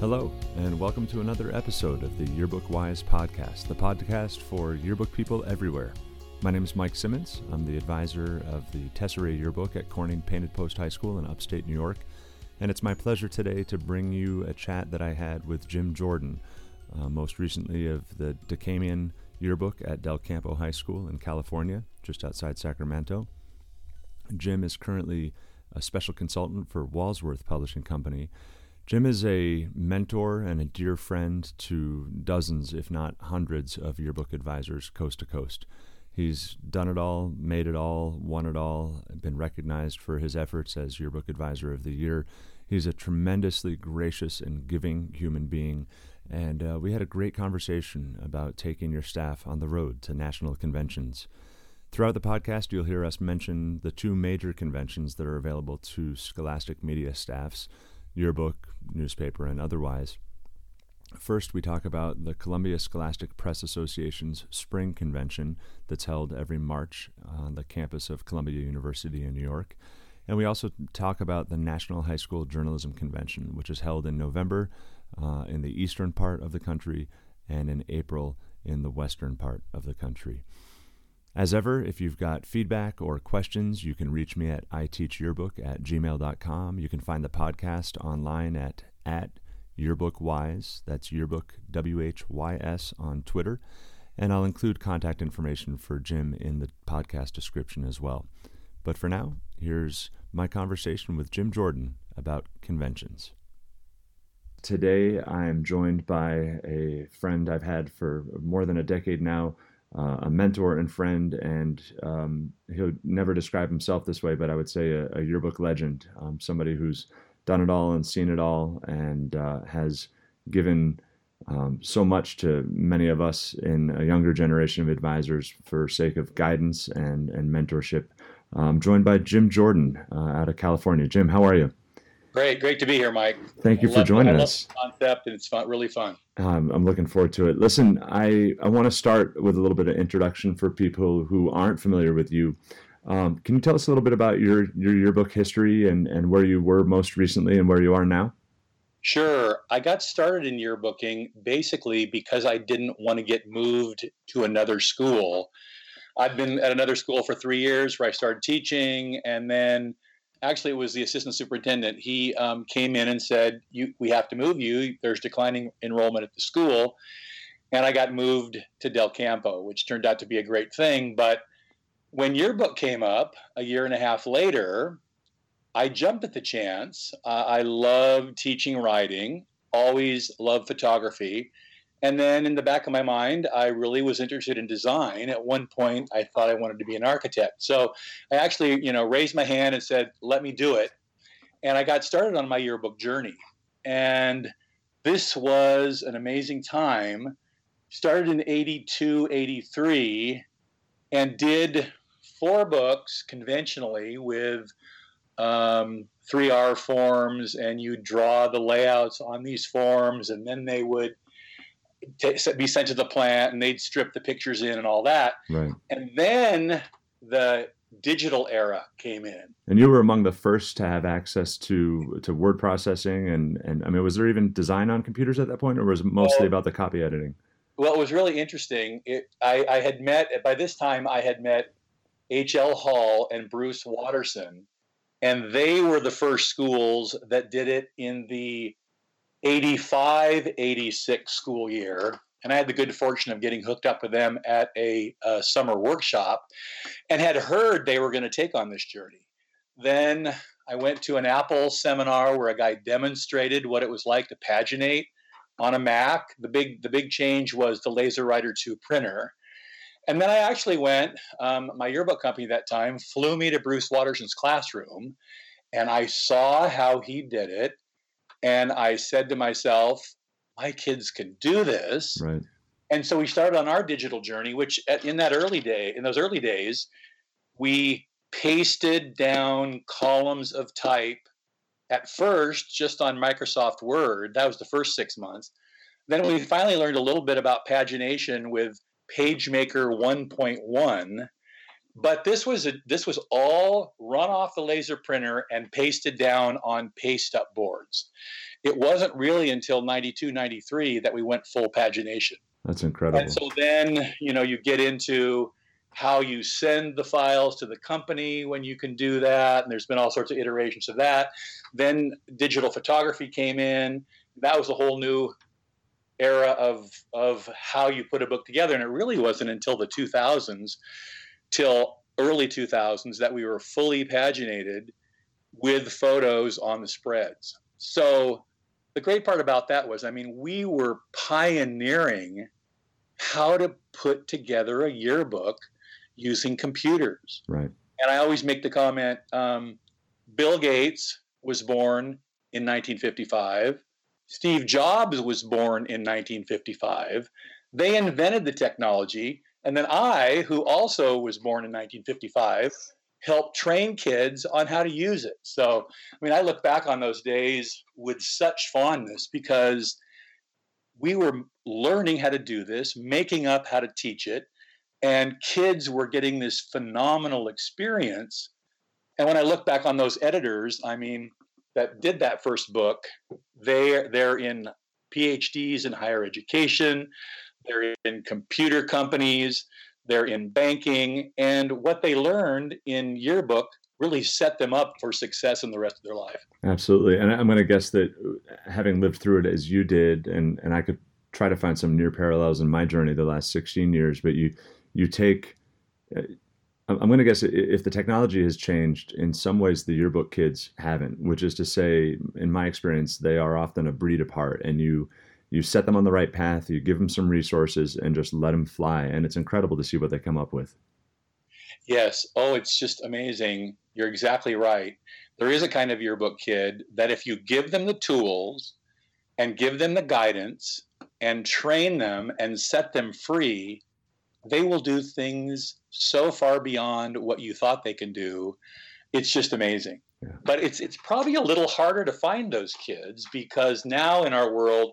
Hello, and welcome to another episode of the Yearbook Whys podcast, the podcast for yearbook people everywhere. My name is Mike Simmons. I'm the advisor of the Tesserae Yearbook at Corning Painted Post High School in upstate New York, and it's my pleasure today to bring you a chat that I had with Jim Jordan, uh, most recently of the Decamhian Yearbook at Del Campo High School in California, just outside Sacramento. Jim is currently a special consultant for Walsworth Publishing Company Jim is a mentor and a dear friend to dozens, if not hundreds, of yearbook advisors coast to coast. He's done it all, made it all, won it all, been recognized for his efforts as Yearbook Advisor of the Year. He's a tremendously gracious and giving human being. And uh, we had a great conversation about taking your staff on the road to national conventions. Throughout the podcast, you'll hear us mention the two major conventions that are available to Scholastic media staffs yearbook, newspaper, and otherwise. First, we talk about the Columbia Scholastic Press Association's Spring Convention that's held every March on the campus of Columbia University in New York. And we also talk about the National High School Journalism Convention, which is held in November uh, in the eastern part of the country and in April in the western part of the country. As ever, if you've got feedback or questions, you can reach me at iteachyearbook at gmail.com. You can find the podcast online at, at YearbookWhys, that's yearbook W-H-Y-S on Twitter. And I'll include contact information for Jim in the podcast description as well. But for now, here's my conversation with Jim Jordan about conventions. Today, I'm joined by a friend I've had for more than a decade now, uh, a mentor and friend, and um, he'll never describe himself this way, but I would say a, a yearbook legend, um, somebody who's done it all and seen it all, and uh, has given um, so much to many of us in a younger generation of advisors for sake of guidance and and mentorship. I'm joined by Jim Jordan uh, out of California. Jim, how are you? Great, great to be here, Mike. Thank you I for love, joining I us. Love the concept, and it's fun, really fun. Um, I'm looking forward to it. Listen, I, I want to start with a little bit of introduction for people who aren't familiar with you. Um, can you tell us a little bit about your, your yearbook history and, and where you were most recently and where you are now? Sure. I got started in yearbooking basically because I didn't want to get moved to another school. I've been at another school for three years where I started teaching, and then actually it was the assistant superintendent. He um, came in and said, "You, we have to move you. There's declining enrollment at the school," and I got moved to Del Campo, which turned out to be a great thing. But when yearbook came up a year and a half later, I jumped at the chance. Uh, I love teaching writing. Always loved photography. And then in the back of my mind, I really was interested in design. At one point, I thought I wanted to be an architect. So I actually, you know, raised my hand and said, "Let me do it." And I got started on my yearbook journey. And this was an amazing time. Started in 82, 83, and did four books conventionally with um, 3R forms, and you draw the layouts on these forms, and then they would t- be sent to the plant and they'd strip the pictures in and all that. Right. And then the digital era came in. And you were among the first to have access to to word processing and and I mean was there even design on computers at that point or was it mostly Well- about the copy editing? Well, it was really interesting. It, I, I had met, by this time, I had met H.L. Hall and Bruce Watterson, and they were the first schools that did it in the 85 86 school year. And I had the good fortune of getting hooked up with them at a, a summer workshop and had heard they were going to take on this journey. Then I went to an Apple seminar where a guy demonstrated what it was like to paginate on a Mac. The big the big change was the LaserWriter 2 printer. And then I actually went, um, my yearbook company that time flew me to Bruce Watterson's classroom and I saw how he did it. And I said to myself, my kids can do this. Right. And so we started on our digital journey, which in that early day, in those early days, we pasted down columns of type at first just on Microsoft Word. That was the first six months. Then we finally learned a little bit about pagination with PageMaker 1.1. But this was a, this was all run off the laser printer and pasted down on paste up boards. It wasn't really until 92, 93 that we went full pagination. That's incredible. And so then, you know, you get into how you send the files to the company when you can do that. And there's been all sorts of iterations of that. Then digital photography came in. That was a whole new era of of how you put a book together. And it really wasn't until the 2000s, till early 2000s, that we were fully paginated with photos on the spreads. So the great part about that was, I mean, we were pioneering how to put together a yearbook using computers. Right. And I always make the comment um, Bill Gates was born in 1955. Steve Jobs was born in 1955. They invented the technology. And then I, who also was born in 1955, helped train kids on how to use it. So, I mean, I look back on those days with such fondness because we were learning how to do this, making up how to teach it, and kids were getting this phenomenal experience. And when I look back on those editors, I mean, that did that first book, they they're in PhDs in higher education, they're in computer companies, they're in banking, and what they learned in yearbook really set them up for success in the rest of their life. Absolutely, and I'm going to guess that having lived through it as you did, and and I could try to find some near parallels in my journey the last 16 years, but you you take. Uh, I'm going to guess if the technology has changed, in some ways the yearbook kids haven't. Which is to say, in my experience, they are often a breed apart, and you you set them on the right path, you give them some resources, and just let them fly. And it's incredible to see what they come up with. Yes. Oh, it's just amazing. You're exactly right. There is a kind of yearbook kid that if you give them the tools and give them the guidance and train them and set them free, they will do things so far beyond what you thought they can do. It's just amazing. Yeah. But it's it's probably a little harder to find those kids because now in our world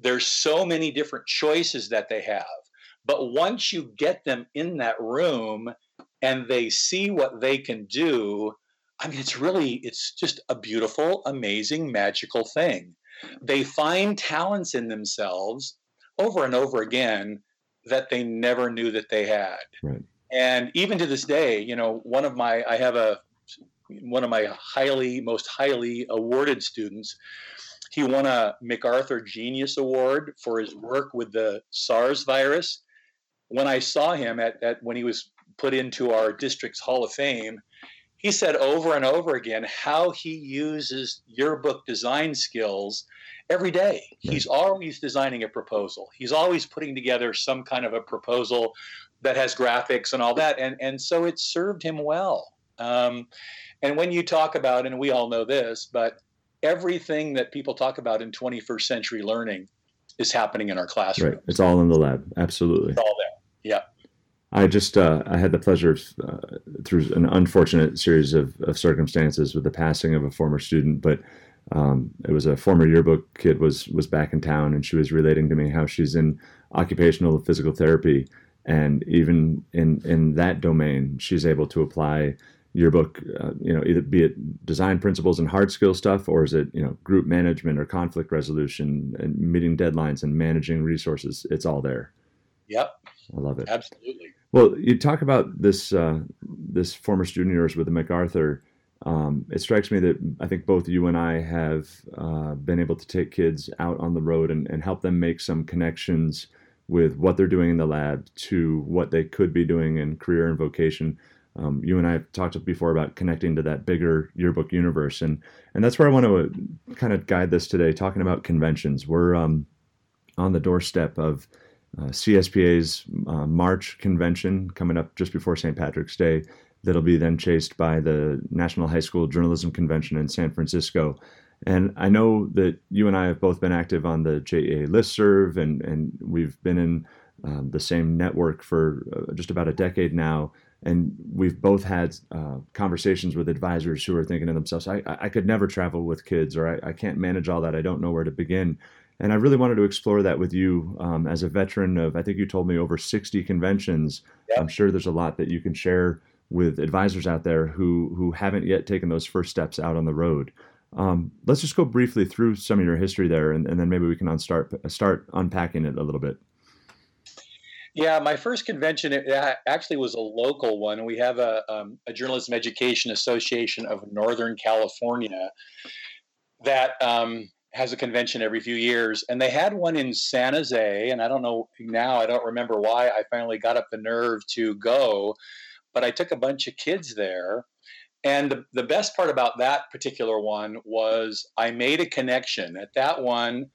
there's so many different choices that they have. But once you get them in that room and they see what they can do, I mean it's really it's just a beautiful, amazing, magical thing. They find talents in themselves over and over again that they never knew that they had. Right. And even to this day, you know, one of my I have a one of my highly most highly awarded students. He won a MacArthur Genius Award for his work with the SARS virus. When I saw him at, at when he was put into our district's Hall of Fame, he said over and over again how he uses yearbook design skills every day. He's always designing a proposal. He's always putting together some kind of a proposal that has graphics and all that, and and so it served him well. Um, and when you talk about, and we all know this, but everything that people talk about in 21st century learning is happening in our classroom. Right. It's all in the lab. Absolutely. It's all there. Yeah. I just uh, I had the pleasure of, uh, through an unfortunate series of, of circumstances with the passing of a former student, but um, it was a former yearbook kid was was back in town, and she was relating to me how she's in occupational physical therapy, and even in in that domain, she's able to apply yearbook, uh, you know, either be it design principles and hard skill stuff, or is it you know group management or conflict resolution and meeting deadlines and managing resources? It's all there. Yep, I love it. Absolutely. Well, you talk about this uh, this former student of yours with the MacArthur um, it strikes me that I think both you and I have uh, been able to take kids out on the road and, and, help them make some connections with what they're doing in the lab to what they could be doing in career and vocation. Um, you and I have talked before about connecting to that bigger yearbook universe, and and that's where I want to uh, kind of guide this today, talking about conventions. We're um, on the doorstep of uh, CSPA's uh, March convention coming up just before St. Patrick's Day that'll be then chased by the National High School Journalism Convention in San Francisco. And I know that you and I have both been active on the JEA listserv, and, and we've been in um, the same network for uh, just about a decade now. And we've both had uh, conversations with advisors who are thinking to themselves, I, I could never travel with kids, or I, I can't manage all that. I don't know where to begin. And I really wanted to explore that with you um, as a veteran of, I think you told me over 60 conventions. Yep. I'm sure there's a lot that you can share with advisors out there who who haven't yet taken those first steps out on the road. Um, let's just go briefly through some of your history there, and, and then maybe we can start start unpacking it a little bit. Yeah, my first convention actually was a local one. We have a, um, a Journalism Education Association of Northern California that um, has a convention every few years, and they had one in San Jose. And I don't know now, I don't remember why I finally got up the nerve to go, but I took a bunch of kids there. And the, the best part about that particular one was I made a connection. At that one,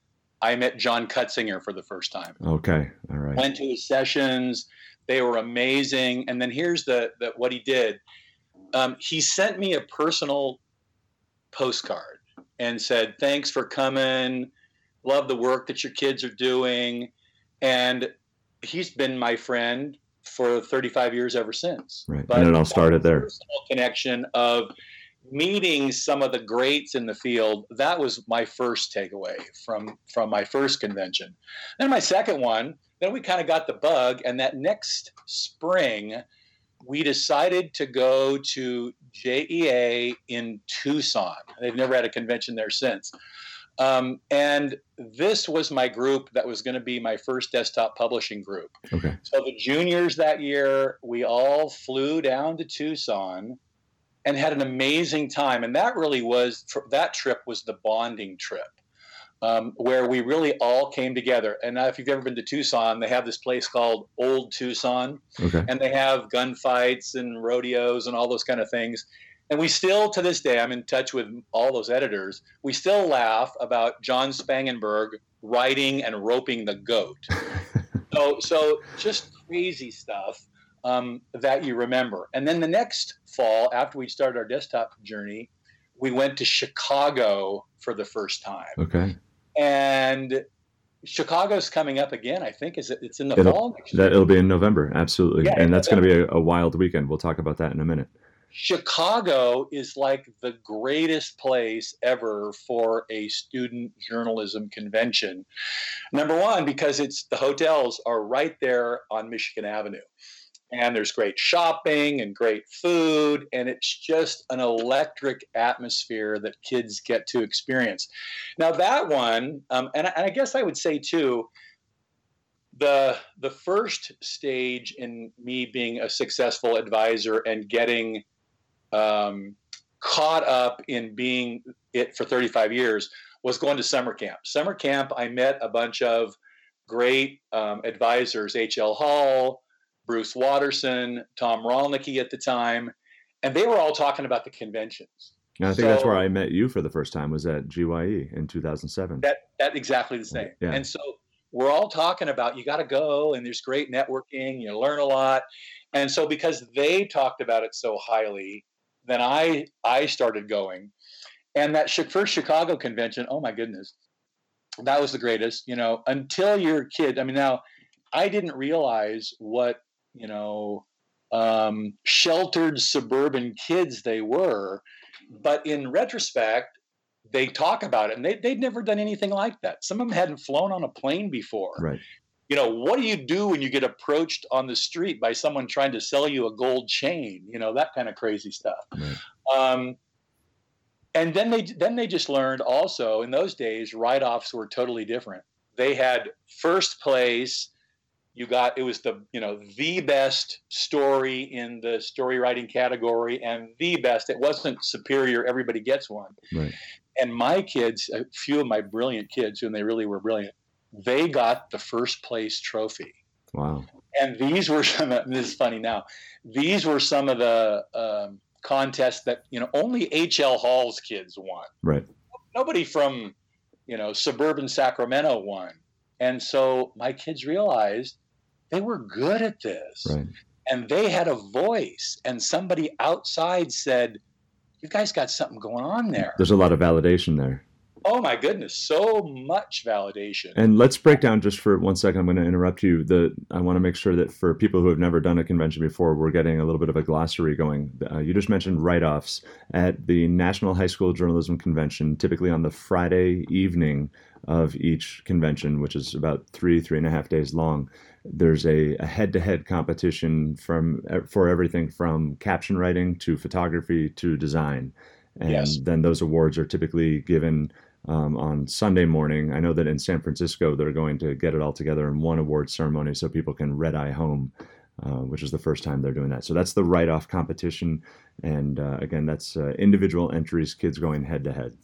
I met John Cutsinger for the first time. Okay, all right. Went to his sessions; they were amazing. And then here's the, the what he did. Um, he sent me a personal postcard and said, "Thanks for coming. Love the work that your kids are doing." And he's been my friend for 35 years ever since. Right, but and it all started there. Personal connection of meeting some of the greats in the field that was my first takeaway from from my first convention. Then my second one then we kind of got the bug and that next spring we decided to go to jea in tucson. They've never had a convention there since. Um, and this was my group that was going to be my first desktop publishing group. Okay. so the juniors that year we all flew down to tucson and had an amazing time. And that really was that trip was the bonding trip. Um, where we really all came together. And if you've ever been to Tucson, they have this place called Old Tucson, okay. and they have gunfights and rodeos and all those kind of things. And we still, to this day, I'm in touch with all those editors. We still laugh about John Spangenberg riding and roping the goat. so, so just crazy stuff um, that you remember. And then the next fall, after we started our desktop journey, we went to Chicago for the first time. Okay. And Chicago's coming up again. I think is it, it's in the it'll, fall. that it'll be in November, absolutely, yeah, and that's going to be a, a wild weekend. We'll talk about that in a minute. Chicago is like the greatest place ever for a student journalism convention. Number one, because it's the hotels are right there on Michigan Avenue and there's great shopping and great food and it's just an electric atmosphere that kids get to experience. Now that one um, and, I, and, I, guess i would say too the the first stage in me being a successful advisor and getting um, caught up in being it for 35 years was going to summer camp. Summer camp i met a bunch of great um, advisors hl hall Bruce Watterson, Tom Rolnicki at the time, and they were all talking about the conventions. And I think so, that's where I met you for the first time was at GYE in 2007. That that exactly the same. Yeah. And so we're all talking about you got to go and there's great networking, you learn a lot. And so because they talked about it so highly, then I I started going. And that first Chicago convention, oh my goodness. That was the greatest, you know, until your kid. I mean now I didn't realize what you know, um, sheltered suburban kids they were. But in retrospect, they talk about it and they, they'd never done anything like that. Some of them hadn't flown on a plane before. Right. You know, what do you do when you get approached on the street by someone trying to sell you a gold chain? You know, that kind of crazy stuff. Right. Um, and then they then they just learned also in those days write-offs were totally different. They had first place you got it was the you know the best story in the story writing category and the best. It wasn't superior. Everybody gets one. Right. and my kids a few of my brilliant kids and they really were brilliant they got the first place trophy. Wow. And these were some of, this is funny now these were some of the um, contests that you know only hl hall's kids won. Right. Nobody from you know suburban sacramento won. And so my kids realized they were good at this. Right. And they had a voice, and somebody outside said, You guys got something going on there. There's a lot of validation there. Oh my goodness, so much validation. And let's break down just for one second. I'm going to interrupt you. The I want to make sure that for people who have never done a convention before, we're getting a little bit of a glossary going. Uh, you just mentioned write-offs at the National High School Journalism Convention, typically on the Friday evening of each convention, which is about three three and a half days long. There's a, a head-to-head competition from for everything from caption writing to photography to design, and Yes. then those awards are typically given um, on Sunday morning. I know that in San Francisco, they're going to get it all together in one award ceremony so people can red eye home, uh, which is the first time they're doing that. So that's the write off competition. And uh, again, that's uh, individual entries, kids going head to head.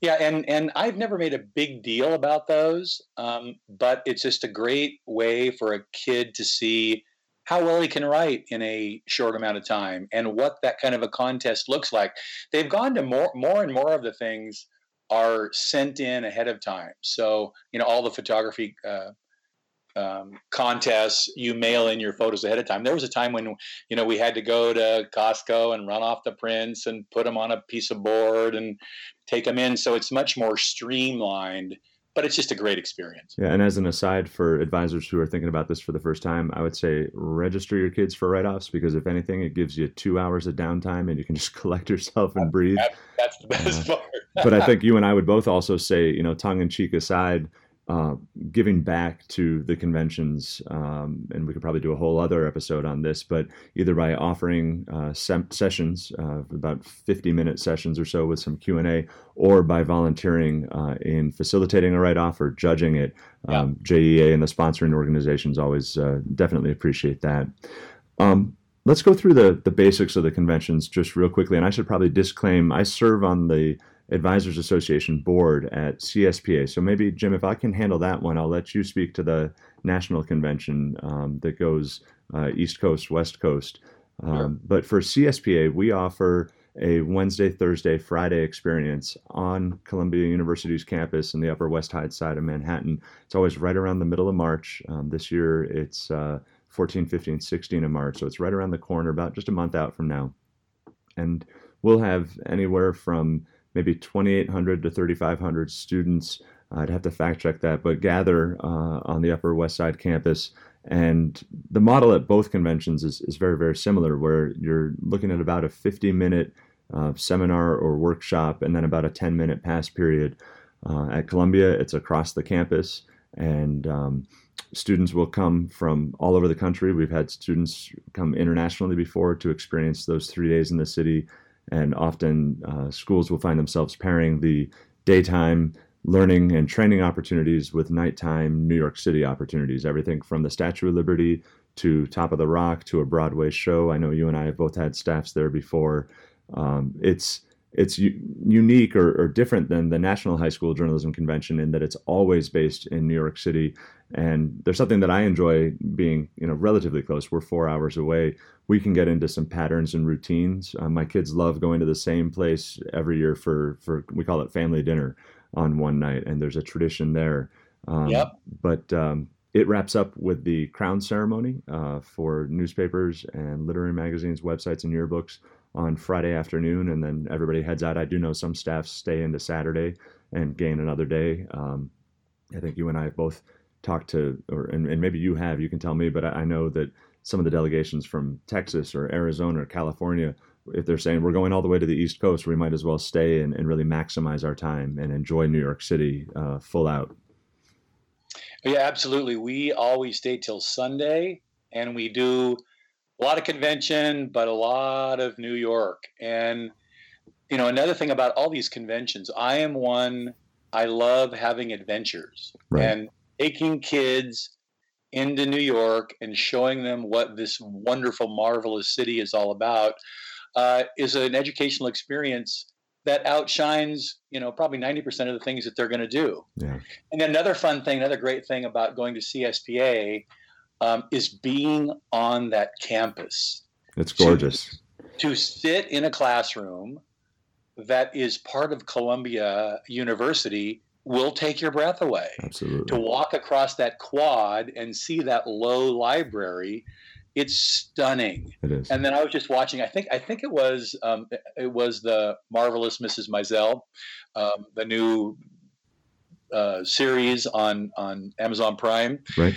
Yeah, and and I've never made a big deal about those, um, but it's just a great way for a kid to see how well he can write in a short amount of time and what that kind of a contest looks like. They've gone to more more and more of the things are sent in ahead of time. So you know all the photography. Uh, um, contests, you mail in your photos ahead of time. There was a time when you know we had to go to Costco and run off the prints and put them on a piece of board and take them in. So it's much more streamlined, but it's just a great experience. Yeah, and as an aside for advisors who are thinking about this for the first time, I would say register your kids for write offs because if anything, it gives you two hours of downtime and you can just collect yourself and breathe. That, that's the best part. but I think you and I would both also say, you know, tongue in cheek aside, uh, giving back to the conventions, um, and we could probably do a whole other episode on this, but either by offering uh, sem- sessions, uh, about 50 minute sessions or so with some Q&A, or by volunteering uh, in facilitating a write-off or judging it. Um, JEA and the sponsoring organizations always uh, definitely appreciate that. Um, let's go through the, the basics of the conventions just real quickly, and I should probably disclaim, I serve on the Advisors Association board at CSPA. So maybe, Jim, if I can handle that one, I'll let you speak to the national convention um, that goes uh, East Coast, West Coast. Um, Sure. But for CSPA, we offer a Wednesday, Thursday, Friday experience on Columbia University's campus in the Upper West Side side of Manhattan. It's always right around the middle of March. Um, this year, it's uh, 14, 15, 16 of March. So it's right around the corner, about just a month out from now. And we'll have anywhere from maybe 2,800 to 3,500 students. I'd have to fact check that, but gather uh, on the Upper West Side campus. And the model at both conventions is, is very, very similar, where you're looking at about a 50 minute uh, seminar or workshop and then about a 10 minute pass period. Uh, at Columbia, it's across the campus, and um, students will come from all over the country. We've had students come internationally before to experience those three days in the city, and often uh, schools will find themselves pairing the daytime learning and training opportunities with nighttime New York City opportunities. Everything from the Statue of Liberty to Top of the Rock to a Broadway show. I know you and I have both had staffs there before. Um, it's it's u- unique or, or different than the National High School Journalism Convention in that it's always based in New York City. And there's something that I enjoy being, you know, relatively close. We're four hours away. We can get into some patterns and routines. Uh, my kids love going to the same place every year for for we call it family dinner on one night, and there's a tradition there. Um, Yep. But um, it wraps up with the crown ceremony uh, for newspapers and literary magazines, websites, and yearbooks on Friday afternoon, and then everybody heads out. I do know some staffs stay into Saturday and gain another day. Um, I think you and I have both talked to, or and, and maybe you have. You can tell me, but I, I know that some of the delegations from Texas or Arizona or California, if they're saying we're going all the way to the East Coast, we might as well stay and, and really maximize our time and enjoy New York City uh, full out. Yeah, absolutely. We always stay till Sunday, and we do a lot of convention, but a lot of New York. And you know, another thing about all these conventions, I am one. I love having adventures Right. and taking kids into New York and showing them what this wonderful, marvelous city is all about. Uh, is an educational experience that outshines, you know, probably ninety percent of the things that they're going to do. Yeah. And another fun thing, another great thing about going to CSPA um, is being on that campus. It's gorgeous. To sit in a classroom that is part of Columbia University will take your breath away. Absolutely. To walk across that quad and see that low library It's stunning. It is. And then I was just watching. I think I think it was um, it was the marvelous Mrs. Maisel, um, the new uh, series on on Amazon Prime. Right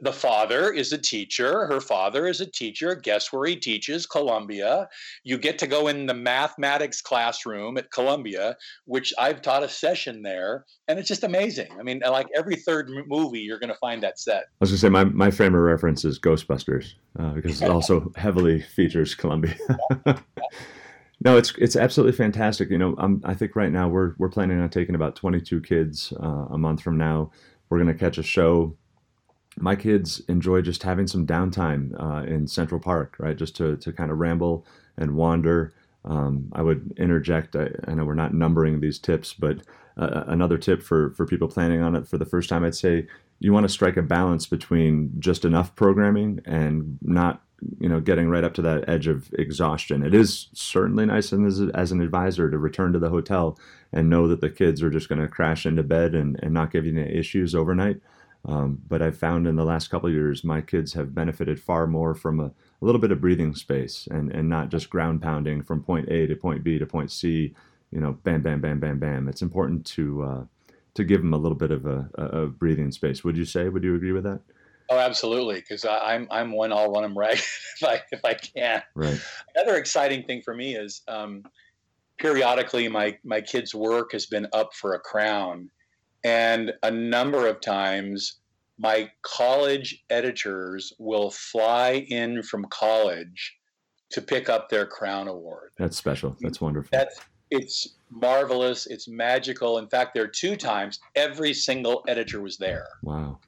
the father is a teacher. Her father is a teacher. Guess where he teaches? Columbia. You get to go in the mathematics classroom at Columbia, which I've taught a session there, and it's just amazing. I mean, like every third movie, you're going to find that set. I was going to say my, my frame of reference is Ghostbusters uh, because it also heavily features Columbia. no, it's it's absolutely fantastic. You know, I'm, I think right now we're we're planning on taking about 22 kids uh, a month from now. We're going to catch a show my kids enjoy just having some downtime uh, in Central Park, right? Just to, to kind of ramble and wander. Um, I would interject. I, I, know we're not numbering these tips, but uh, another tip for for people planning on it for the first time, I'd say you want to strike a balance between just enough programming and not, you know, getting right up to that edge of exhaustion. It is certainly nice as, as an advisor to return to the hotel and know that the kids are just going to crash into bed and, and not give you any issues overnight. Um, but I've found in the last couple years, my kids have benefited far more from a, a, little bit of breathing space and, and not just ground pounding from point A to point B to point C, you know, bam, bam, bam, bam, bam. It's important to uh, to give them a little bit of a, a, breathing space. Would you say? Would you agree with that? Oh, absolutely. Because I'm I'm one. I'll run them right if I if I can. Right. Another exciting thing for me is um, periodically my my kids' work has been up for a crown and a number of times, my college editors will fly in from college to pick up their crown award. That's special. That's wonderful. That's it's marvelous. It's magical. In fact, there are two times every single editor was there. Wow.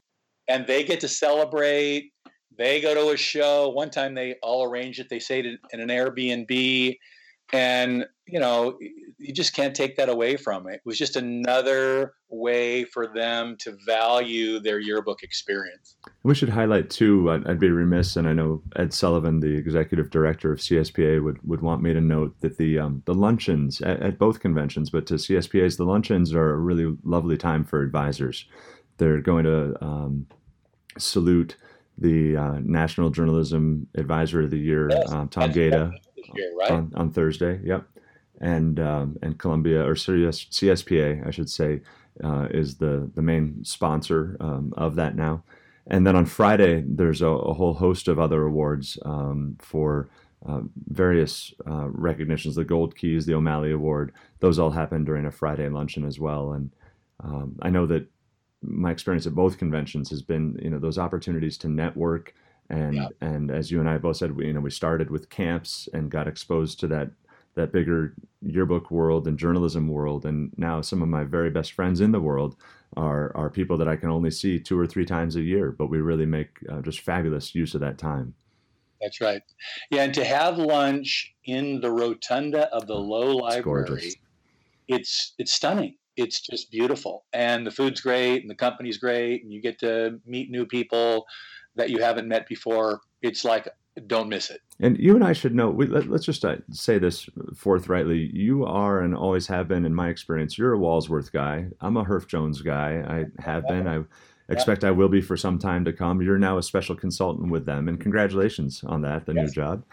And they get to celebrate. They go to a show. One time they all arrange it. They say it in an Airbnb. And, you know, you just can't take that away from it. It was just another way for them to value their yearbook experience. We should highlight too. I'd, I'd, be remiss, and I know Ed Sullivan, the executive director of CSPA, would, would want me to note that the um, the luncheons at, at, both conventions, but to CSPA's, the luncheons are a really lovely time for advisors. They're going to um, salute the uh, National Journalism Advisor of the Year, yes, um, Tom Gaeta year, right? On, on Thursday, yep. And um, and Columbia or CS, CSPA, I should say, uh, is the the main sponsor um, of that now. And then on Friday, there's a, a whole host of other awards um, for uh, various uh, recognitions. The Gold Keys, the O'Malley Award, those all happen during a Friday luncheon as well. And um, I know that my experience at both conventions has been, you know, those opportunities to network and yeah. and as you and I both said, we you know we started with camps and got exposed to that that bigger yearbook world and journalism world, and now some of my very best friends in the world are are people that I can only see two or three times a year, but we really make uh, just fabulous use of that time. That's right. Yeah, and to have lunch in the rotunda of the Low Library, it's it's, it's stunning. It's just beautiful, and the food's great, and the company's great, and you get to meet new people that you haven't met before, it's like don't miss it. And you and I should know. We, let, us just uh, say this forthrightly. You are and always have been, in my experience, you're a Walsworth guy. I'm a Herff Jones guy. I have been. I expect I will be for some time to come. You're now a special consultant with them, and congratulations on that, the yes. new job.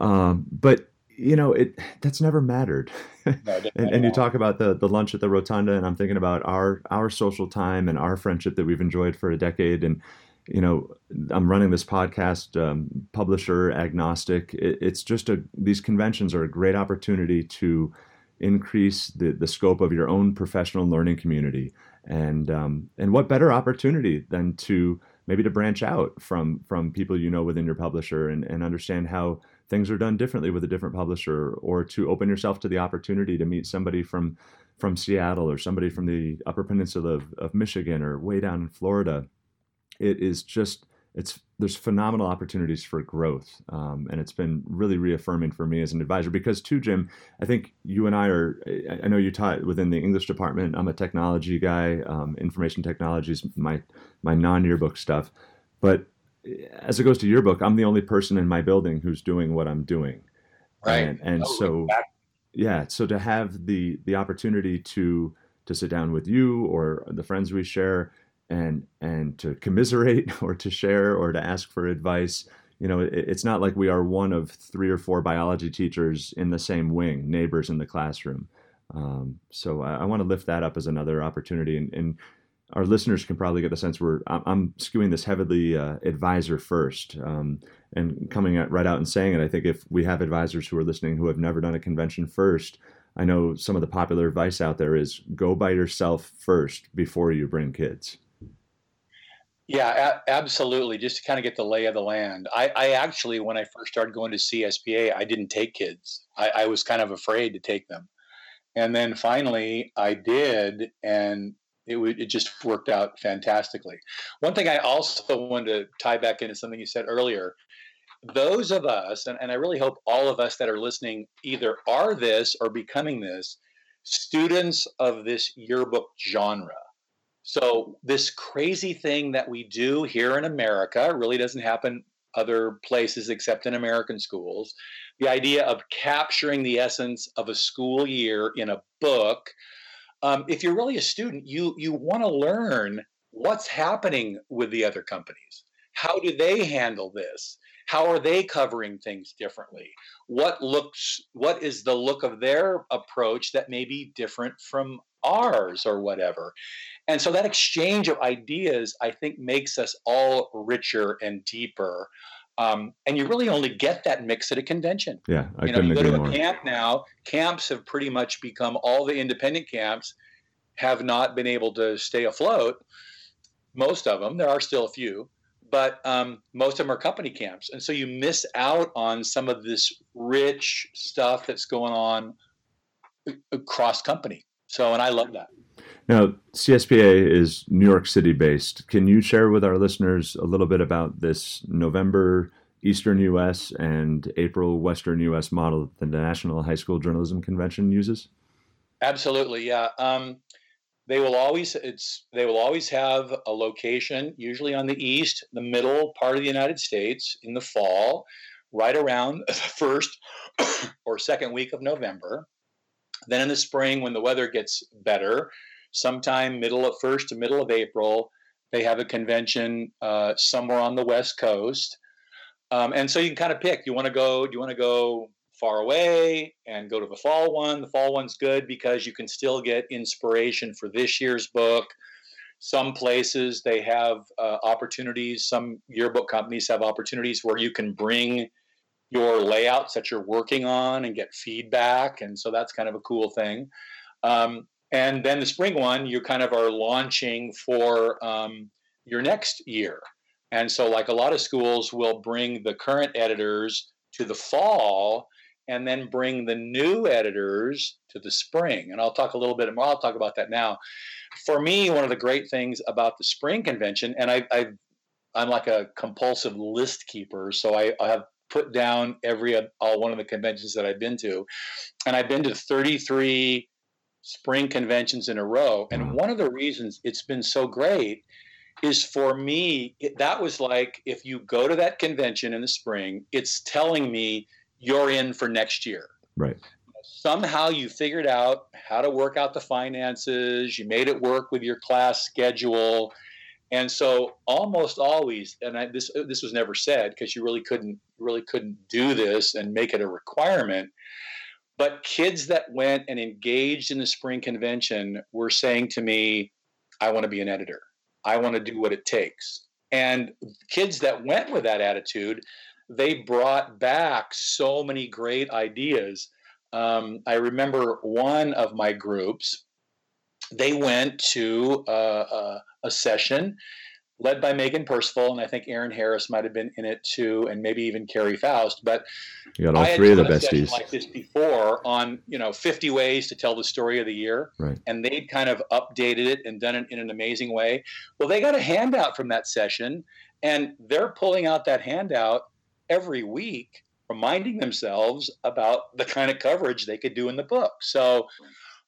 Um, but you know, it that's never mattered. No, and, and you talk about the the lunch at the rotunda, and I'm thinking about our our social time and our friendship that we've enjoyed for a decade, and you know, I'm running this podcast, um, publisher agnostic. It, it's just a these conventions are a great opportunity to increase the the scope of your own professional learning community, and um, and what better opportunity than to maybe to branch out from from people you know within your publisher and, and understand how things are done differently with a different publisher, or to open yourself to the opportunity to meet somebody from from Seattle or somebody from the Upper Peninsula of, of Michigan or way down in Florida it is just it's there's phenomenal opportunities for growth um, and it's been really reaffirming for me as an advisor because too jim i think you and i are i know you taught within the english department. I'm a technology guy um, information technology is my my non-yearbook stuff. But as it goes to yearbook i'm the only person in my building who's doing what i'm doing. Right. And, and oh, so exactly. yeah so to have the the opportunity to to sit down with you or the friends we share and and to commiserate or to share or to ask for advice you know, it, it's not like we are one of three or four biology teachers in the same wing, neighbors in the classroom. Um, so I, I want to lift that up as another opportunity, and, and, our listeners can probably get the sense where I'm, I'm skewing this heavily uh, advisor first, um, and coming at, right out and saying it. I think if we have advisors who are listening who have never done a convention first, I know some of the popular advice out there is go by yourself first before you bring kids. Yeah, a- absolutely. Just to kind of get the lay of the land. I, I, actually, when I first started going to CSPA, I didn't take kids. I, I was kind of afraid to take them. And then finally I did, and it, w- it just worked out fantastically. One thing I also wanted to tie back into something you said earlier those of us, and, and I really hope all of us that are listening either are this or becoming this, students of this yearbook genre so this crazy thing that we do here in America really doesn't happen other places except in American schools. The idea of capturing the essence of a school year in a book. Um, if you're really a student, you you want to learn what's happening with the other companies. How do they handle this? How are they covering things differently? What looks what is the look of their approach that may be different from ours or whatever? And so that exchange of ideas, I think, makes us all richer and deeper. Um, and you really only get that mix at a convention. Yeah, I you know, you go to a more. camp now. Camps have pretty much become all the independent camps have not been able to stay afloat. Most of them, there are still a few, but um, most of them are company camps, and so you miss out on some of this rich stuff that's going on across company. So, and I love that. Now, CSPA is New York City based. Can you share with our listeners a little bit about this November Eastern US and April Western US model that the National High School Journalism Convention uses? Absolutely, yeah. Um, they will always it's they will always have a location, usually on the east, the middle part of the United States in the fall, right around the first or second week of November. Then in the spring, when the weather gets better, sometime middle of first to middle of April, they have a convention uh, somewhere on the West Coast. Um, and so you can kind of pick. You want to go? Do you want to go far away and go to the fall one? The fall one's good because you can still get inspiration for this year's book. Some places they have uh, opportunities. Some yearbook companies have opportunities where you can bring your layouts that you're working on and get feedback, and so that's kind of a cool thing. Um, and then the spring one, you kind of are launching for um, your next year. And so, like a lot of schools will bring the current editors to the fall and then bring the new editors to the spring. And I'll talk a little bit more, I'll talk about that now. For me, one of the great things about the spring convention, and I, I I'm like a compulsive list keeper, so I, I have put down every all one of the conventions that I've been to, and I've been to 33 spring conventions in a row. And mm-hmm. one of the reasons it's been so great is for me, it, that was like if you go to that convention in the spring, it's telling me you're in for next year. Right. Somehow you figured out how to work out the finances, you made it work with your class schedule. And so almost always, and I, this this was never said because you really couldn't really couldn't do this and make it a requirement. But kids that went and engaged in the spring convention were saying to me, I want to be an editor. I want to do what it takes. And kids that went with that attitude, they brought back so many great ideas. Um, I remember one of my groups, they went to a, a session led by Megan Percival, and I think Aaron Harris might have been in it too, and maybe even Carrie Faust. But you got all three of the done a session besties. like this before on you know 50 ways to tell the story of the year, Right. and they'd kind of updated it and done it in an amazing way. Well, they got a handout from that session, and they're pulling out that handout every week, reminding themselves about the kind of coverage they could do in the book. So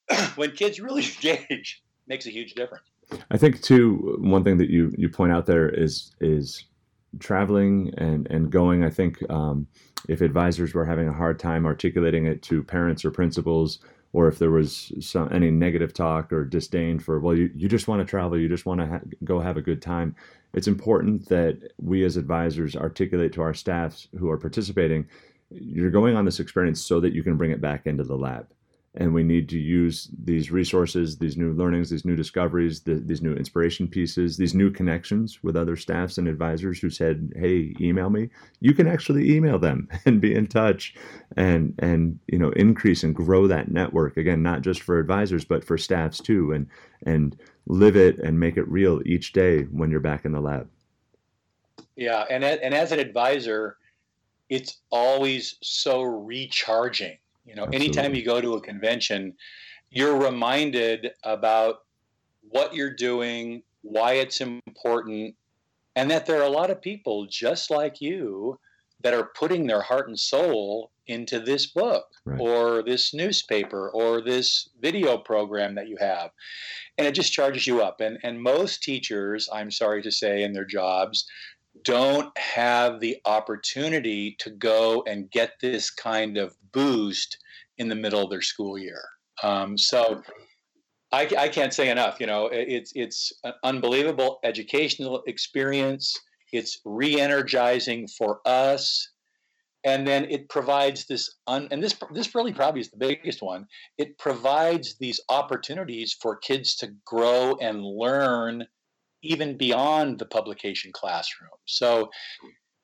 when kids really engage, makes a huge difference. I think too one thing that you you point out there is is traveling and and going. I think um, if advisors were having a hard time articulating it to parents or principals or if there was some any negative talk or disdain for well you, you just want to travel you just want to ha- go have a good time. It's important that we as advisors articulate to our staffs who are participating you're going on this experience so that you can bring it back into the lab and we need to use these resources, these new learnings, these new discoveries, the, these new inspiration pieces, these new connections with other staffs and advisors who said, "Hey, email me." You can actually email them and be in touch, and and you know increase and grow that network again, not just for advisors but for staffs too, and and live it and make it real each day when you're back in the lab. Yeah, and and as an advisor, it's always so recharging you know, Absolutely. anytime you go to a convention, you're reminded about what you're doing, why it's important, and that there are a lot of people just like you that are putting their heart and soul into this book right. or this newspaper or this video program that you have. And it just charges you up. And, and most teachers, I'm sorry to say, in their jobs, don't have the opportunity to go and get this kind of boost in the middle of their school year. Um, so I, I, can't say enough. You know, it's it's an unbelievable educational experience. It's re-energizing for us, and then it provides this. Un, and this this really probably is the biggest one. It provides these opportunities for kids to grow and learn even beyond the publication classroom. So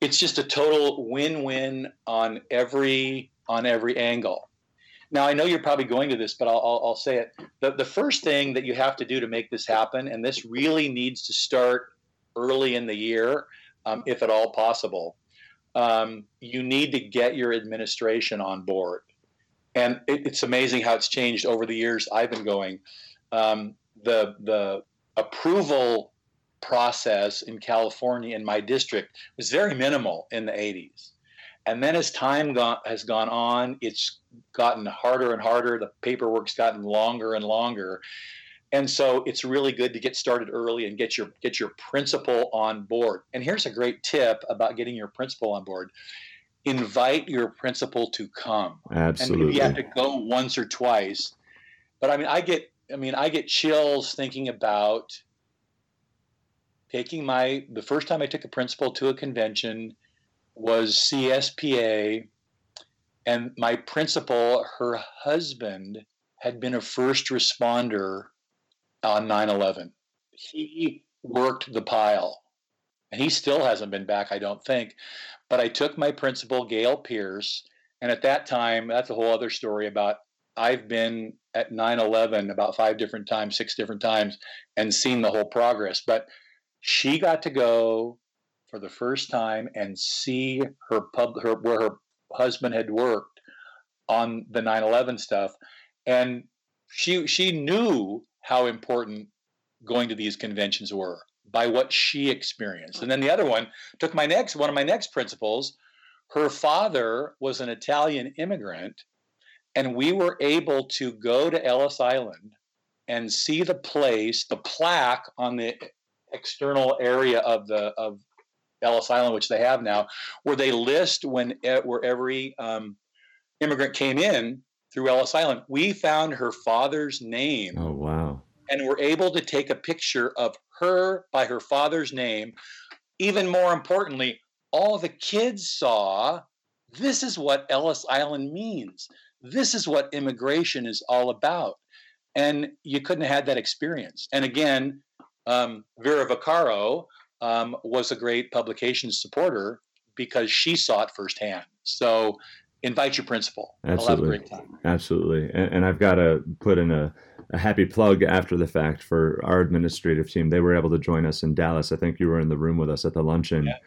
it's just a total win-win on every on every angle. Now I know you're probably going to this, but I'll, I'll, I'll say it. The, the first thing that you have to do to make this happen, and this really needs to start early in the year, um, if at all possible, um, you need to get your administration on board. And it, it's amazing how it's changed over the years I've been going. Um, the the approval process in California in my district was very minimal in the 80s. And then as time gone, has gone on, it's gotten harder and harder. The paperwork's gotten longer and longer. And so it's really good to get started early and get your get your principal on board. And here's a great tip about getting your principal on board. Invite your principal to come. Absolutely. And you have to go once or twice. But I mean I get I mean I get chills thinking about taking my the first time I took a principal to a convention was CSPA, and my principal, her husband, had been a first responder on 9 11. He worked the pile, and he still hasn't been back, I don't think. But I took my principal, Gail Pierce, and at that time, that's a whole other story about I've been at 9 11 about five different times, six different times, and seen the whole progress. But she got to go for the first time and see her pub her where her husband had worked on the 9/11 stuff and she she knew how important going to these conventions were by what she experienced. And then the other one took my next one of my next principals. Her father was an Italian immigrant, and we were able to go to Ellis Island and see the place, the plaque on the external area of the of Ellis Island, which they have now, where they list when where every um, immigrant came in through Ellis Island. We found her father's name. Oh wow! And we're able to take a picture of her by her father's name. Even more importantly, all the kids saw this is what Ellis Island means. This is what immigration is all about. And you couldn't have had that experience. And again, um, Vera Vaccaro um, was a great publication supporter because she saw it firsthand. So invite your principal. Absolutely. Absolutely. And, and, I've got to put in a, a, happy plug after the fact for our administrative team. They were able to join us in Dallas. I think you were in the room with us at the luncheon. Yeah.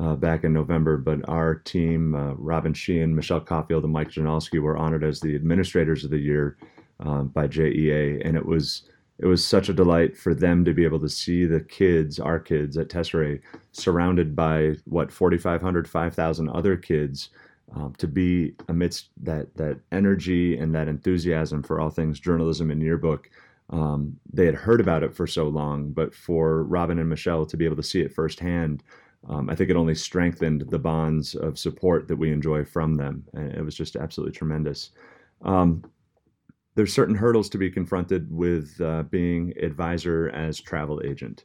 Uh, back in November, but our team, uh, Robin Sheehan, Michelle Caulfield, and Mike Janowski, were honored as the administrators of the year um, by JEA, and it was it was such a delight for them to be able to see the kids, our kids at Tesserae, surrounded by what 4,500, 5,000 other kids, um, to be amidst that that energy and that enthusiasm for all things journalism and yearbook. Um, they had heard about it for so long, but for Robin and Michelle to be able to see it firsthand, um, I think it only strengthened the bonds of support that we enjoy from them. And it was just absolutely tremendous. Um, there's certain hurdles to be confronted with uh, being advisor as travel agent.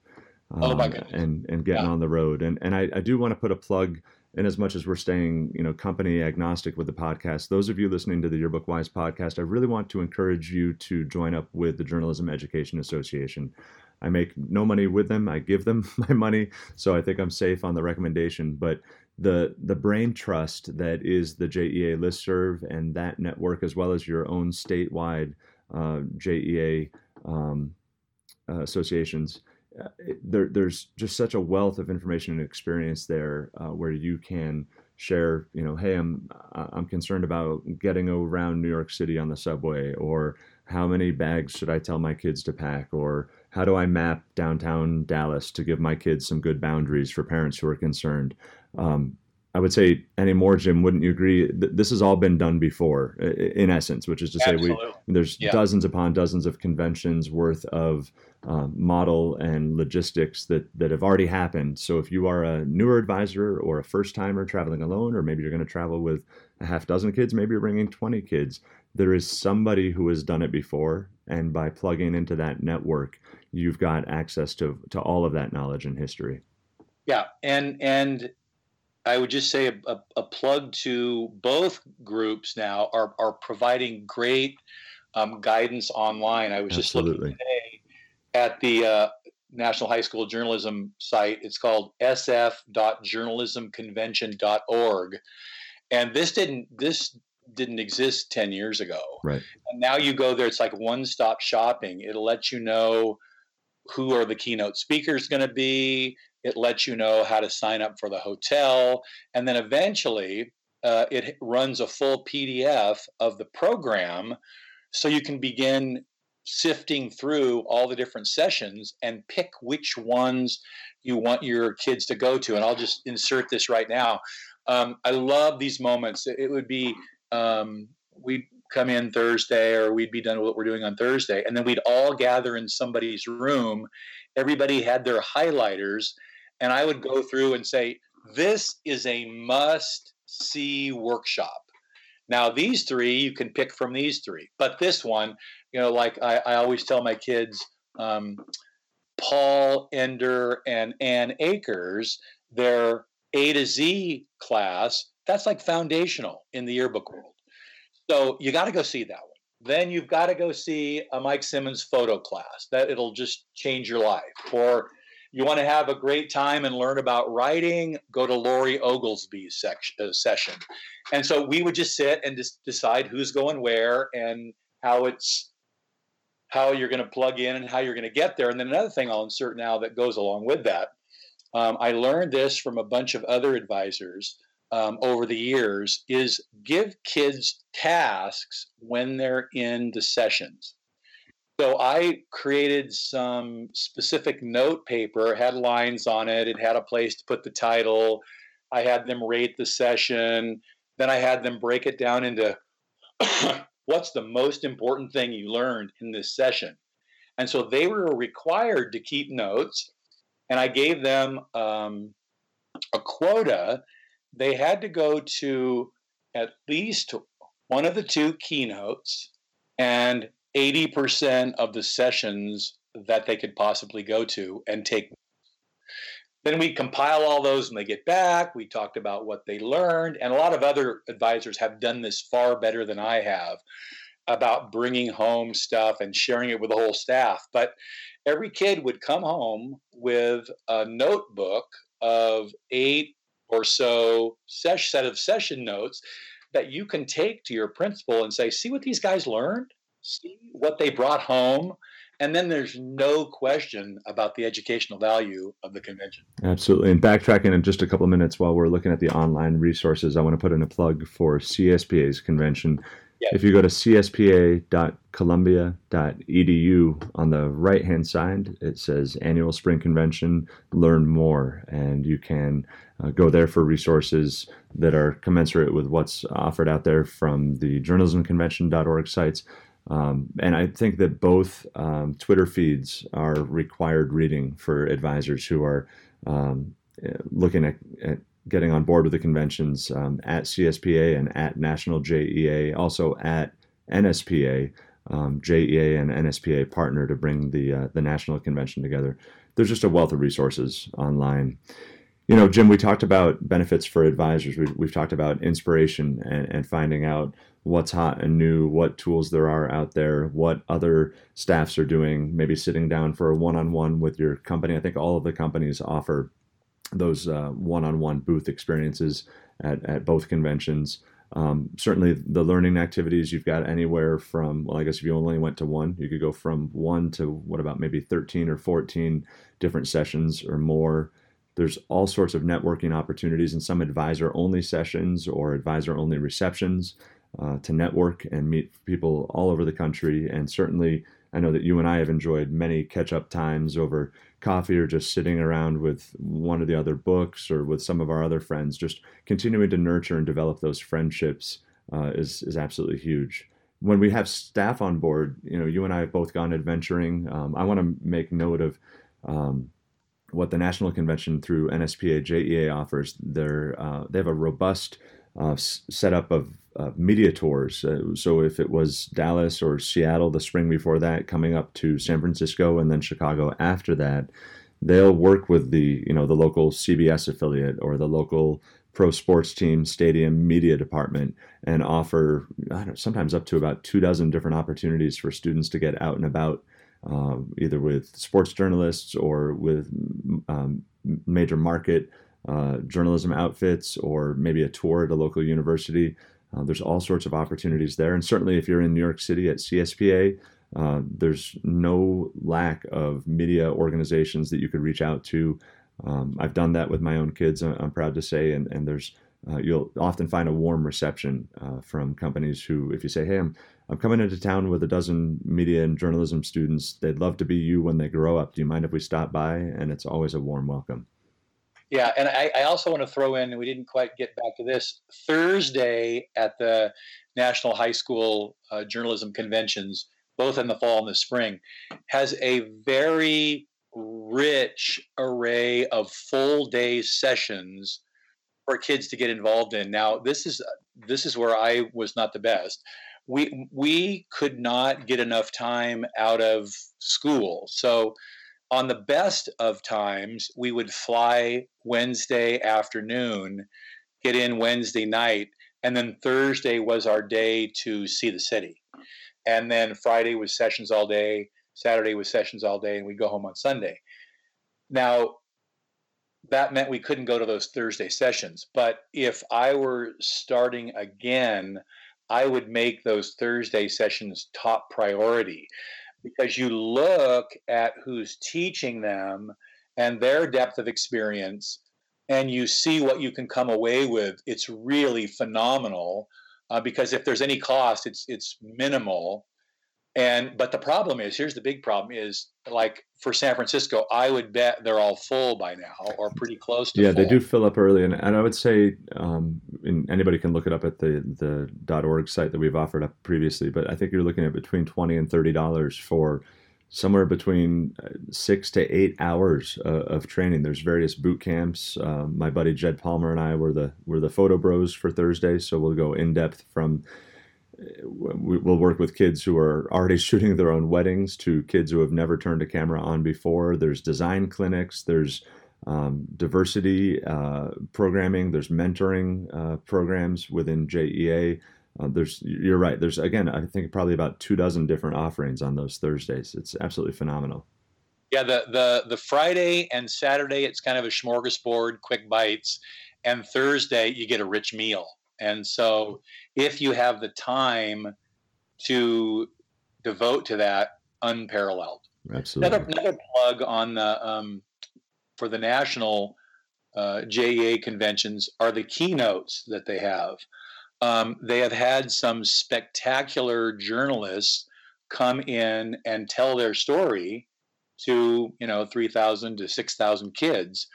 Um, oh my um, goodness. And and getting yeah. on the road. And and I, I do want to put a plug in as much as we're staying, you know, company agnostic with the podcast. Those of you listening to the Yearbook Whys podcast, I really want to encourage you to join up with the Journalism Education Association. I make no money with them. I give them my money, so I think I'm safe on the recommendation. But the the brain trust that is the JEA listserv and that network, as well as your own statewide uh, JEA um, uh, associations, uh, there, there's just such a wealth of information and experience there uh, where you can share. You know, hey, I'm I'm concerned about getting around New York City on the subway, or how many bags should I tell my kids to pack, or how do I map downtown Dallas to give my kids some good boundaries for parents who are concerned? Um, I would say anymore, Jim, wouldn't you agree? This has all been done before, in essence, which is to Absolutely. say, we there's yeah. dozens upon dozens of conventions worth of uh, model and logistics that that have already happened. So if you are a newer advisor or a first timer traveling alone, or maybe you're going to travel with a half dozen kids, maybe you're bringing 20 kids, there is somebody who has done it before, and by plugging into that network, you've got access to to all of that knowledge and history. Yeah, and and I would just say a, a, a, plug to both groups now are, are providing great um, guidance online. I was Absolutely. just looking today at the uh, National High School Journalism site. It's called sf.journalismconvention.org. And this didn't this didn't exist 10 years ago. Right. And now you go there, it's like one-stop shopping. It'll let you know who are the keynote speakers going to be it lets you know how to sign up for the hotel. And then eventually, uh, it runs a full PDF of the program so you can begin sifting through all the different sessions and pick which ones you want your kids to go to. And I'll just insert this right now. Um, I love these moments. It would be um, we'd come in Thursday or we'd be done with what we're doing on Thursday, and then we'd all gather in somebody's room. Everybody had their highlighters, and I would go through and say, this is a must see workshop. Now, these three, you can pick from these three, but this one, you know, like I, I always tell my kids, um, Paul Ender and Ann Akers, their A to Z class, that's like foundational in the yearbook world. So you got to go see that one. Then you've got to go see a Mike Simmons photo class. That it'll just change your life. Or you want to have a great time and learn about writing, go to Laurie Oglesby's uh, session. And so we would just sit and just decide who's going where and how it's how you're going to plug in and how you're going to get there. And then another thing I'll insert now that goes along with that. Um, I learned this from a bunch of other advisors um, over the years is give kids tasks when they're in the sessions. So I created some specific note paper, had lines on it, it had a place to put the title. I had them rate the session. Then I had them break it down into what's the most important thing you learned in this session. And so they were required to keep notes. And I gave them um, a quota. They had to go to at least one of the two keynotes and 80% of the sessions that they could possibly go to and take. Then we compile all those when they get back. We talked about what they learned. And a lot of other advisors have done this far better than I have about bringing home stuff and sharing it with the whole staff. But every kid would come home with a notebook of eight or so set of session notes that you can take to your principal and say, see what these guys learned? See what they brought home, and then there's no question about the educational value of the convention. Absolutely. And backtracking in just a couple of minutes while we're looking at the online resources, I want to put in a plug for CSPA's convention. Yes. If you go to cspa.columbia.edu on the right hand side, it says Annual Spring Convention, Learn More. And you can uh, go there for resources that are commensurate with what's offered out there from the journalismconvention.org sites um, and I think that both um, Twitter feeds are required reading for advisors who are um, looking at, at, getting on board with the conventions um, at CSPA and at National JEA, also at NSPA. um, JEA and NSPA partner to bring the uh, the national convention together. There's just a wealth of resources online. You know, Jim, we talked about benefits for advisors. We, have talked about inspiration and, and finding out what's hot and new, what tools there are out there, what other staffs are doing, maybe sitting down for a one on one with your company. I think all of the companies offer those one on one booth experiences at, at both conventions. Um, certainly, the learning activities you've got anywhere from, well, I guess if you only went to one, you could go from one to what about maybe 13 or 14 different sessions or more. There's all sorts of networking opportunities and some advisor only sessions or advisor only receptions uh, to network and meet people all over the country. And certainly, I know that you and I have enjoyed many catch up times over coffee or just sitting around with one of the other books or with some of our other friends, just continuing to nurture and develop those friendships uh, is is absolutely huge. When we have staff on board, you know, you and I have both gone adventuring. Um, I want to make note of um, what the national convention through NSPA JEA offers. They're uh, they have a robust uh, setup of uh, media tours. Uh, so if it was Dallas or Seattle the spring before that, coming up to San Francisco and then Chicago after that, they'll work with the you know the local CBS affiliate or the local pro sports team stadium media department and offer know, sometimes up to about two dozen different opportunities for students to get out and about. Uh, either with sports journalists or with um, major market uh, journalism outfits or maybe a tour at a local university. Uh, there's all sorts of opportunities there. And certainly, if you're in New York City at CSPA, uh, there's no lack of media organizations that you could reach out to. Um, I've done that with my own kids, I'm proud to say, and, and there's uh, you'll often find a warm reception uh, from companies who, if you say, "Hey, I'm I'm coming into town with a dozen media and journalism students. They'd love to be you when they grow up. Do you mind if we stop by?" And it's always a warm welcome. Yeah, and I, I, also want to throw in, and we didn't quite get back to this, Thursday at the National High School uh, Journalism Conventions, both in the fall and the spring, has a very rich array of full day sessions for kids to get involved in. Now, this is this is where I was not the best. We we could not get enough time out of school. So on the best of times, we would fly Wednesday afternoon, get in Wednesday night, and then Thursday was our day to see the city. And then Friday was sessions all day, Saturday was sessions all day, and we'd go home on Sunday. Now, that meant we couldn't go to those Thursday sessions. But if I were starting again, I would make those Thursday sessions top priority because you look at who's teaching them and their depth of experience and you see what you can come away with it's really phenomenal uh, because if there's any cost it's it's minimal and but the problem is, here's the big problem is like for San Francisco, I would bet they're all full by now or pretty close to. Yeah, full. they do fill up early, and, and I would say, um, anybody can look it up at the the .org site that we've offered up previously. But I think you're looking at between twenty and thirty dollars for somewhere between uh, six to eight hours uh, of training. There's various boot camps. Uh, my buddy Jed Palmer and I were the were the photo bros for Thursday, so we'll go in depth from we'll work with kids who are already shooting their own weddings to kids who have never turned a camera on before. There's design clinics. There's um, diversity uh, programming. There's mentoring uh, programs within JEA. Uh, there's you're right. There's again, I think probably about two dozen different offerings on those Thursdays. It's absolutely phenomenal. Yeah, the the the Friday and Saturday it's kind of a smorgasbord, quick bites, and Thursday you get a rich meal. And so, if you have the time to devote to that, unparalleled. Absolutely. Another, another plug on the um, for the national uh, JEA conventions are the keynotes that they have. Um, they have had some spectacular journalists come in and tell their story to you know 3000 to 6000 kids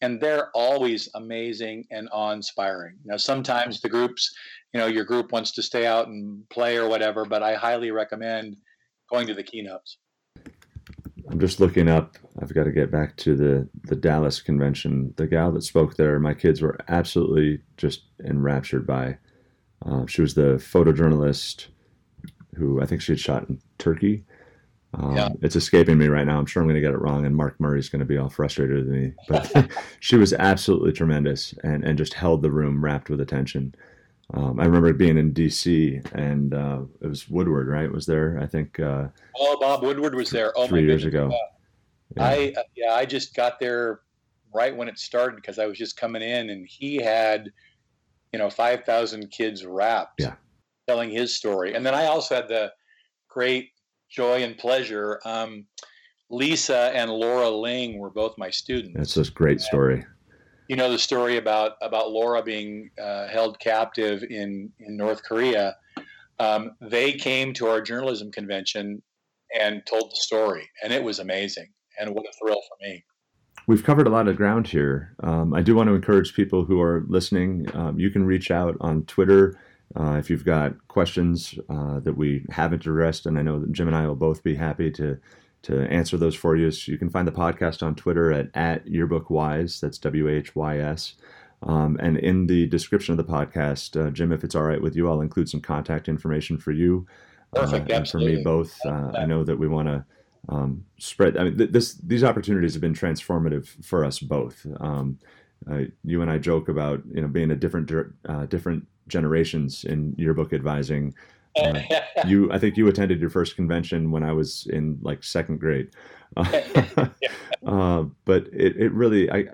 and they're always amazing and awe-inspiring. Now, sometimes the groups, you know, your group wants to stay out and play or whatever, but I highly recommend going to the keynotes. I'm just looking up. I've got to get back to the the Dallas convention. The gal that spoke there, my kids were absolutely just enraptured by. Uh, she was the photojournalist who I think she had shot in Turkey. Um, Yeah. It's escaping me right now. I'm sure I'm going to get it wrong, and Mark Murray's going to be all frustrated with me. But she was absolutely tremendous and, and just held the room wrapped with attention. Um, I remember being in D.C. and uh, it was Woodward, right? Was there? I think uh, Oh, Bob Woodward was there. Oh, three my years ago. Yeah. I uh, yeah, I just got there right when it started because I was just coming in, and he had, you know, five thousand kids wrapped, Yeah. telling his story, and then I also had the great joy and pleasure. Um, Lisa and Laura Ling were both my students. That's a great story. You know the story about about Laura being uh, held captive in in North Korea. Um, they came to our journalism convention and told the story, and it was amazing. And what a thrill for me! We've covered a lot of ground here. Um, I do want to encourage people who are listening. Um, you can reach out on Twitter uh, if you've got questions uh, that we haven't addressed, and I know that Jim and I will both be happy to to answer those for you. So you can find the podcast on Twitter at at YearbookWhys. That's W H Y S. Um, and in the description of the podcast, uh, Jim, if it's all right with you, I'll include some contact information for you Perfect, uh, and for me both. Uh, I know that we want to um, spread. I mean, th- this these opportunities have been transformative for us both. Um, uh, you and I joke about you know being a different uh, different generations in yearbook advising. Uh, you, I think you attended your first convention when I was in like second grade. Uh, but it, it really, I,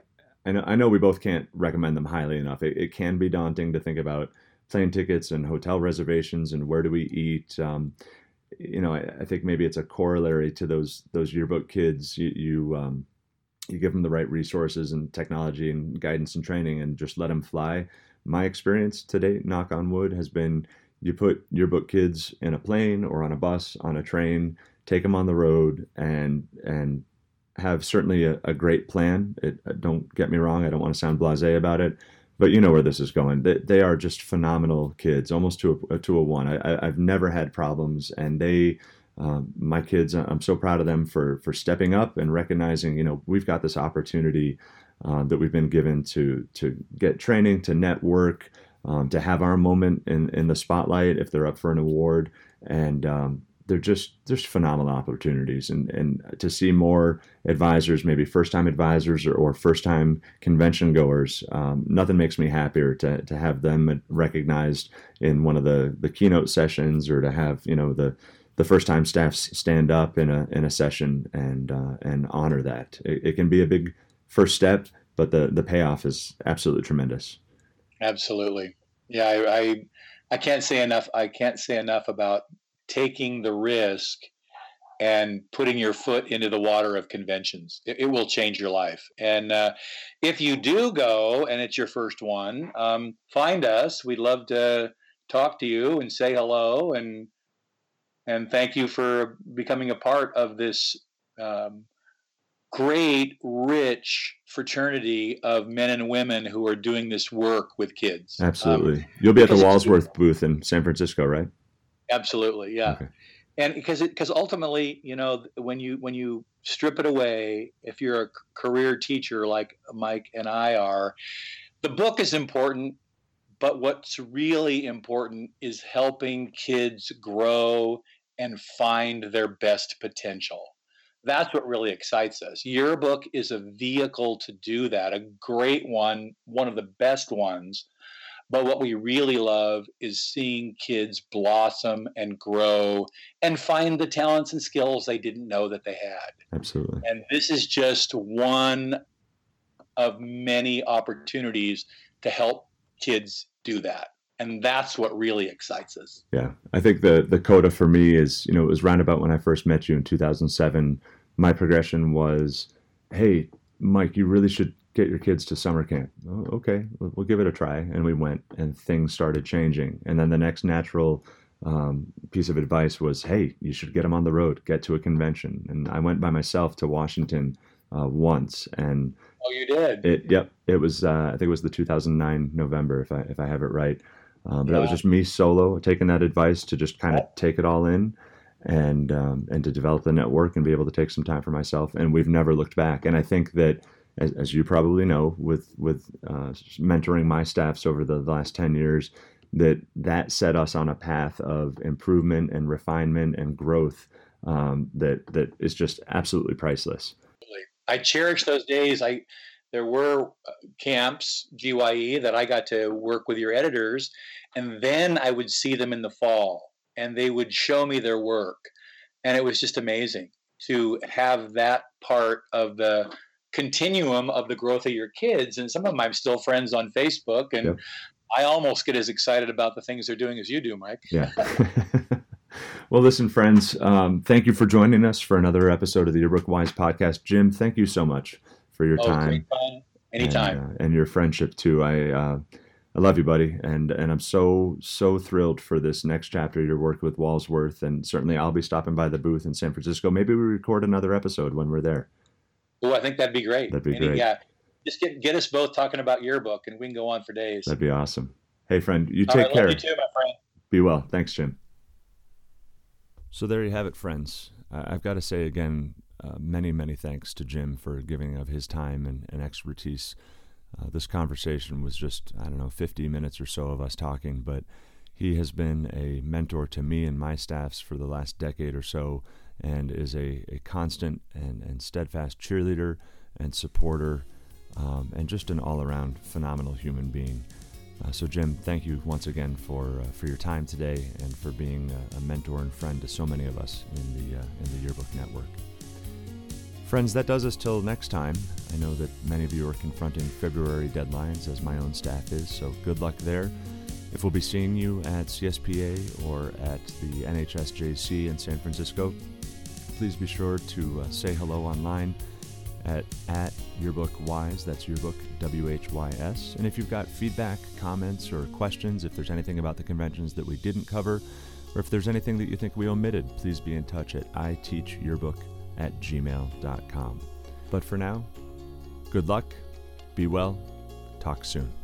I know, I know we both can't recommend them highly enough. It, it can be daunting to think about plane tickets and hotel reservations and where do we eat. Um, you know, I, I think maybe it's a corollary to those those yearbook kids. You you, um, you give them the right resources and technology and guidance and training, and just let them fly. My experience to date, knock on wood, has been you put yearbook kids in a plane or on a bus, on a train, take them on the road, and and have certainly a, a great plan. It, uh, don't get me wrong; I don't want to sound blasé about it, but you know where this is going. They, they are just phenomenal kids, almost to a to a one. I, I've never had problems, and they, um, my kids, I'm so proud of them for for stepping up and recognizing, you know, we've got this opportunity uh, that we've been given to to get training, to network, um, to have our moment in in the spotlight if they're up for an award, and um, they're just just phenomenal opportunities. And and to see more advisors maybe first time advisors or, or first time convention goers um, nothing makes me happier to, to have them recognized in one of the the keynote sessions or to have you know the the first time staffs stand up in a in a session and uh, and honor that. It, it can be a big first step but the the payoff is absolutely tremendous Absolutely. Yeah, I, I I can't say enough. I can't say enough about taking the risk and putting your foot into the water of conventions. It, it will change your life. And uh, if you do go and it's your first one, um, find us. We'd love to talk to you and say hello and and thank you for becoming a part of this um, great, rich fraternity of men and women who are doing this work with kids. Um, absolutely you'll be at the Walsworth booth in San Francisco right absolutely, yeah. Okay. And because because ultimately, you know, when you when you strip it away, if you're a career teacher like Mike and I are, the book is important. But what's really important is helping kids grow and find their best potential. That's what really excites us. Your book is a vehicle to do that, a great one, one of the best ones. But what we really love is seeing kids blossom and grow and find the talents and skills they didn't know that they had. absolutely And this is just one of many opportunities to help kids do that. And that's what really excites us. Yeah, I think the the coda for me is you know it was roundabout when I first met you in 2007. My progression was, hey, Mike, you really should get your kids to summer camp. Oh, okay, we'll, we'll give it a try, and we went, and things started changing. And then the next natural um, piece of advice was, hey, you should get them on the road, get to a convention. And I went by myself to Washington uh, once, and Oh, you did? it, yep, it was. Uh, I think it was the 2009 November, if I if I have it right. Um, but that was just me solo taking that advice to just kind of take it all in, and um, and to develop the network and be able to take some time for myself. And we've never looked back. And I think that, as, as you probably know, with with uh, mentoring my staffs over the, the last 10 years, that that set us on a path of improvement and refinement and growth um, that that is just absolutely priceless. I cherish those days. I there were uh, camps GYE that I got to work with your editors, and then I would see them in the fall, and they would show me their work, and it was just amazing to have that part of the continuum of the growth of your kids. And some of them I'm still friends on Facebook, and yep. I almost get as excited about the things they're doing as you do, Mike. Yeah. well, listen, friends, um, thank you for joining us for another episode of the Yearbook Whys podcast. Jim, thank you so much for your oh, time. Anytime. And, uh, and, your friendship too. I uh, I love you, buddy, and and I'm so so thrilled for this next chapter. Your work with Walsworth, and certainly I'll be stopping by the booth in San Francisco. Maybe we record another episode when we're there. Oh, I think that'd be great. That'd be Any, great. Yeah, just get get us both talking about your book, and we can go on for days. That'd be awesome. Hey, friend, you take right, care. you too, my friend. Be well. Thanks, Jim. So there you have it, friends. I've got to say again, uh, many, many thanks to Jim for giving of his time and, and expertise. Uh, this conversation was just, I don't know, 50 minutes or so of us talking, but he has been a mentor to me and my staffs for the last decade or so and is a, a constant and, and steadfast cheerleader and supporter um, and just an all around phenomenal human being. Uh, so, Jim, thank you once again for uh, for your time today and for being a, a, mentor and friend to so many of us in the uh, in the Yearbook Network. Friends, that does us till next time. I know that many of you are confronting February deadlines, as my own staff is. So, good luck there. If we'll be seeing you at CSPA or at the NHSJC in San Francisco, please be sure to uh, say hello online at, at Yearbook Whys. That's Yearbook W H Y S. And if you've got feedback, comments, or questions, if there's anything about the conventions that we didn't cover, or if there's anything that you think we omitted, please be in touch at iteachyearbook at gmail.com. But for now, good luck, be well, talk soon.